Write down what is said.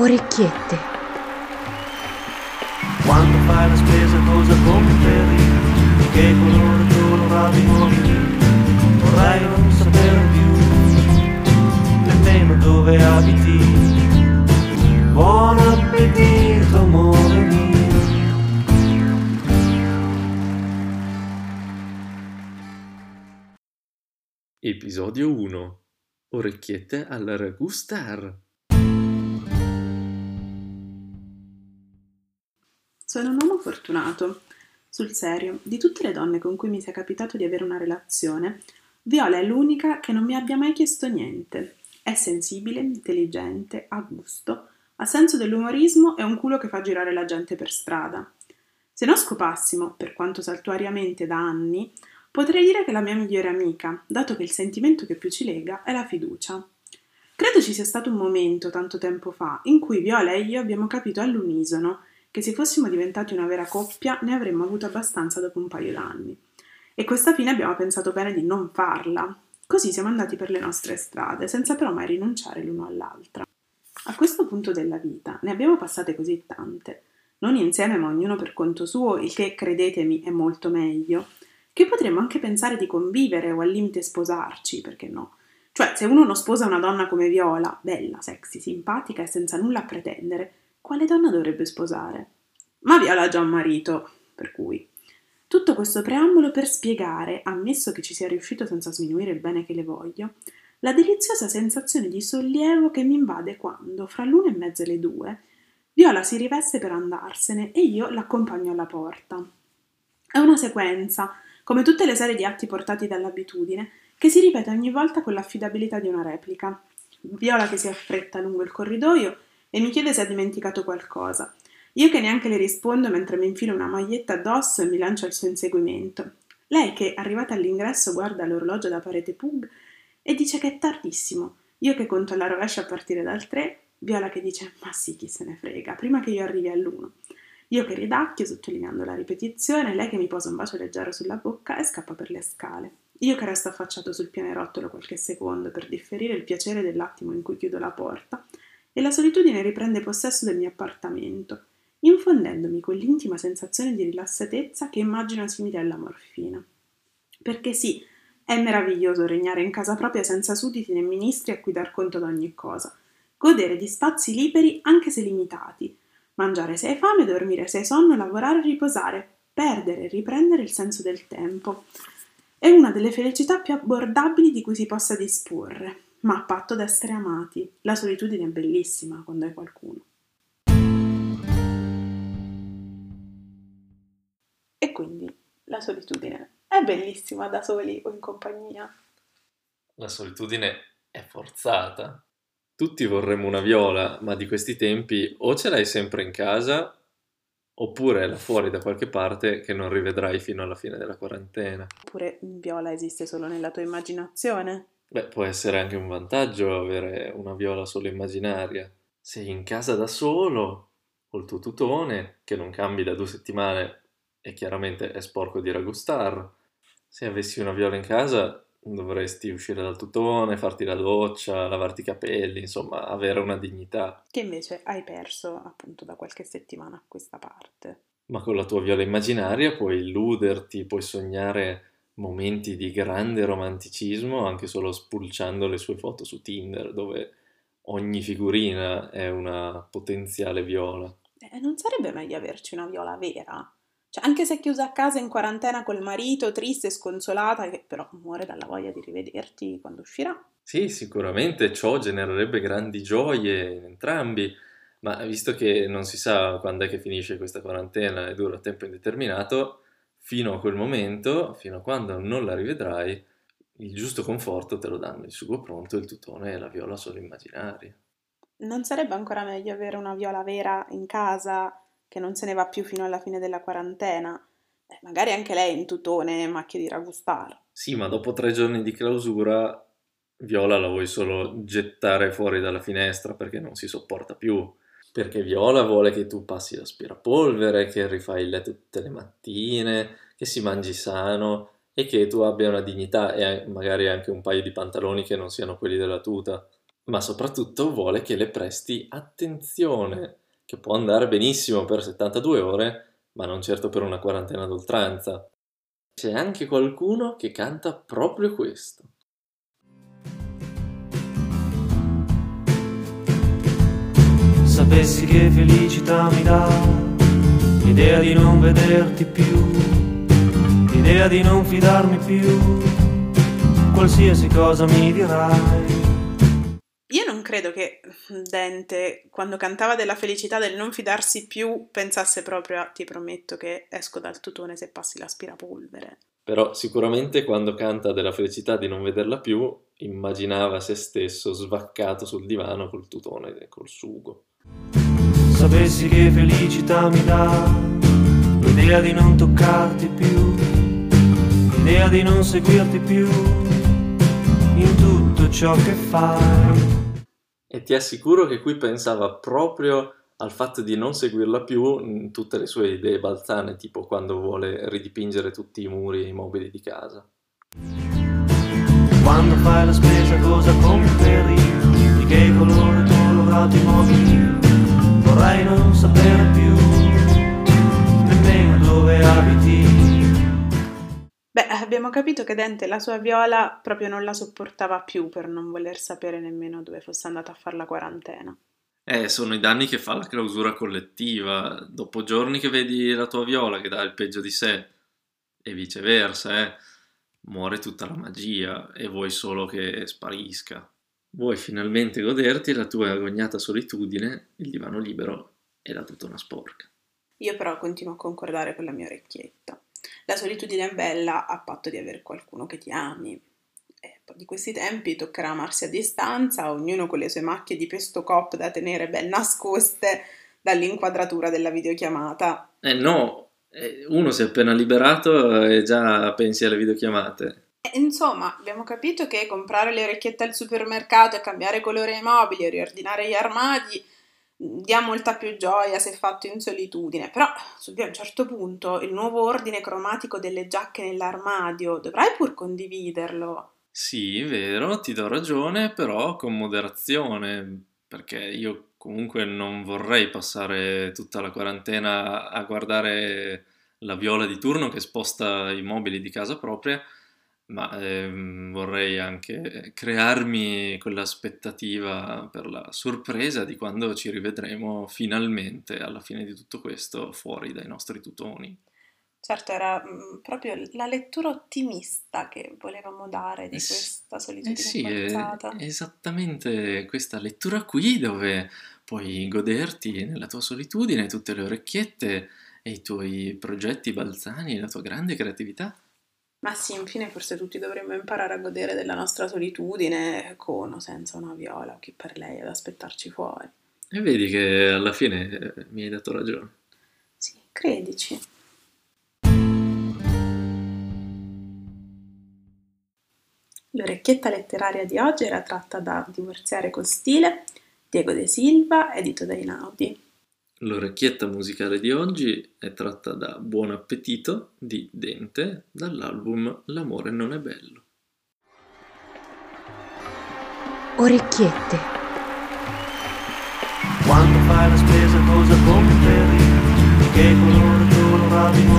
Orecchiette. Quando fai la spesa cosa compri? Che colore colorato vuoi? Vorrei non sapere più nemmeno dove abiti. Buon appetito, amore mio. Episodio 1 Orecchiette al ragù star. Sono un uomo fortunato. Sul serio, di tutte le donne con cui mi sia capitato di avere una relazione, Viola è l'unica che non mi abbia mai chiesto niente. È sensibile, intelligente, ha gusto, ha senso dell'umorismo e un culo che fa girare la gente per strada. Se non scopassimo, per quanto saltuariamente da anni, potrei dire che è la mia migliore amica, dato che il sentimento che più ci lega è la fiducia. Credo ci sia stato un momento, tanto tempo fa, in cui Viola e io abbiamo capito all'unisono che se fossimo diventati una vera coppia ne avremmo avuto abbastanza dopo un paio d'anni. E questa fine abbiamo pensato bene di non farla. Così siamo andati per le nostre strade, senza però mai rinunciare l'uno all'altra. A questo punto della vita ne abbiamo passate così tante, non insieme ma ognuno per conto suo, il che, credetemi, è molto meglio, che potremmo anche pensare di convivere o al limite sposarci, perché no? Cioè, se uno non sposa una donna come Viola, bella, sexy, simpatica e senza nulla a pretendere, quale donna dovrebbe sposare? Ma Viola ha già un marito, per cui. Tutto questo preambolo per spiegare, ammesso che ci sia riuscito senza sminuire il bene che le voglio, la deliziosa sensazione di sollievo che mi invade quando, fra l'una e mezza e le due, Viola si riveste per andarsene e io l'accompagno alla porta. È una sequenza, come tutte le serie di atti portati dall'abitudine, che si ripete ogni volta con l'affidabilità di una replica. Viola che si affretta lungo il corridoio e mi chiede se ha dimenticato qualcosa. Io che neanche le rispondo mentre mi infilo una maglietta addosso e mi lancio al suo inseguimento. Lei che, arrivata all'ingresso, guarda l'orologio da parete pug e dice che è tardissimo. Io che conto alla rovescia a partire dal 3, Viola che dice ma sì, chi se ne frega, prima che io arrivi all'1. Io che ridacchio sottolineando la ripetizione, lei che mi posa un bacio leggero sulla bocca e scappa per le scale. Io che resto affacciato sul pianerottolo qualche secondo per differire il piacere dell'attimo in cui chiudo la porta e la solitudine riprende possesso del mio appartamento, infondendomi quell'intima sensazione di rilassatezza che immagino simile alla morfina. Perché sì, è meraviglioso regnare in casa propria senza sudditi né ministri a cui dar conto di ogni cosa, godere di spazi liberi anche se limitati, mangiare se hai fame, dormire se hai sonno, lavorare e riposare, perdere e riprendere il senso del tempo. È una delle felicità più abbordabili di cui si possa disporre, ma a patto d'essere amati. La solitudine è bellissima quando hai qualcuno. E quindi la solitudine è bellissima da soli o in compagnia. La solitudine è forzata. Tutti vorremmo una viola, ma di questi tempi o ce l'hai sempre in casa oppure è là fuori da qualche parte che non rivedrai fino alla fine della quarantena. Oppure viola esiste solo nella tua immaginazione? Beh, può essere anche un vantaggio avere una viola solo immaginaria. Sei in casa da solo, col tuo tutone, che non cambi da due settimane e chiaramente è sporco di ragustar. Se avessi una viola in casa dovresti uscire dal tutone, farti la doccia, lavarti i capelli, insomma, avere una dignità. Che invece hai perso appunto da qualche settimana a questa parte. Ma con la tua viola immaginaria puoi illuderti, puoi sognare momenti di grande romanticismo anche solo spulciando le sue foto su Tinder, dove ogni figurina è una potenziale viola. Eh, non sarebbe meglio averci una viola vera? Cioè, anche se chiusa a casa in quarantena col marito, triste e sconsolata, che però muore dalla voglia di rivederti quando uscirà. Sì, sicuramente ciò genererebbe grandi gioie in entrambi, ma visto che non si sa quando è che finisce questa quarantena e dura a tempo indeterminato, fino a quel momento, fino a quando non la rivedrai, il giusto conforto te lo danno il sugo pronto, il tutone e la viola solo immaginaria. Non sarebbe ancora meglio avere una viola vera in casa che non se ne va più fino alla fine della quarantena? Eh, magari anche lei in tutone e macchie di ragustar. Sì, ma dopo tre giorni di clausura, Viola la vuoi solo gettare fuori dalla finestra perché non si sopporta più. Perché Viola vuole che tu passi l'aspirapolvere, che rifai il letto tutte le mattine, che si mangi sano e che tu abbia una dignità e magari anche un paio di pantaloni che non siano quelli della tuta. ma soprattutto vuole che le presti attenzione, che può andare benissimo per 72 ore, ma non certo per una quarantena d'oltranza. C'è anche qualcuno che canta proprio questo. Sapessi che felicità mi dà l'idea di non vederti più, l'idea di non fidarmi più, qualsiasi cosa mi dirai io non credo che Dente, quando cantava della felicità del non fidarsi più, pensasse proprio a ti prometto che esco dal tutone se passi l'aspirapolvere. Però sicuramente quando canta della felicità di non vederla più, immaginava se stesso svaccato sul divano col tutone e col sugo. Sapessi che felicità mi dà l'idea di non toccarti più, l'idea di non seguirti più in tutto ciò che fai e ti assicuro che qui pensava proprio al fatto di non seguirla più in tutte le sue idee balzane, tipo quando vuole ridipingere tutti i muri e i mobili di casa. Quando fai la spesa cosa compri? Di che colore colorato i mobili? Abbiamo capito che Dente la sua viola proprio non la sopportava più per non voler sapere nemmeno dove fosse andata a fare la quarantena. Eh, sono i danni che fa la clausura collettiva. Dopo giorni che vedi la tua viola che dà il peggio di sé e viceversa, eh, muore tutta la magia e vuoi solo che sparisca. Vuoi finalmente goderti la tua agognata solitudine, il divano libero e la tutta una sporca. Io però continuo a concordare con la mia orecchietta. La solitudine è bella a patto di avere qualcuno che ti ami. E di questi tempi toccherà amarsi a distanza, ognuno con le sue macchie di pesto cop da tenere ben nascoste dall'inquadratura della videochiamata. Eh no, eh, uno si è appena liberato e già pensi alle videochiamate. Eh, insomma, abbiamo capito che comprare le orecchiette al supermercato e cambiare colore ai mobili e riordinare gli armadi dia molta più gioia se fatto in solitudine, però su a un certo punto il nuovo ordine cromatico delle giacche nell'armadio dovrai pur condividerlo. Sì, vero, ti do ragione, però con moderazione, perché io comunque non vorrei passare tutta la quarantena a guardare la viola di turno che sposta i mobili di casa propria ma ehm, vorrei anche crearmi quell'aspettativa per la sorpresa di quando ci rivedremo finalmente alla fine di tutto questo fuori dai nostri tutoni. Certo, era mh, mm, proprio la lettura ottimista che volevamo dare di eh, questa solitudine eh sì, è esattamente questa lettura qui dove puoi goderti nella tua solitudine tutte le orecchiette e i tuoi progetti balzani la tua grande creatività. Ma sì, infine forse tutti dovremmo imparare a godere della nostra solitudine con o senza una viola o chi per lei ad aspettarci fuori. E vedi che alla fine eh, mi hai dato ragione. Sì, credici. L'orecchietta letteraria di oggi era tratta da Divorziare con stile, Diego De Silva, edito da Inaudi. L'orecchietta musicale di oggi è tratta da Buon appetito di Dente dall'album L'amore non è bello. Orecchiette. Quando fai la spesa cosa compri? Di che colore colorato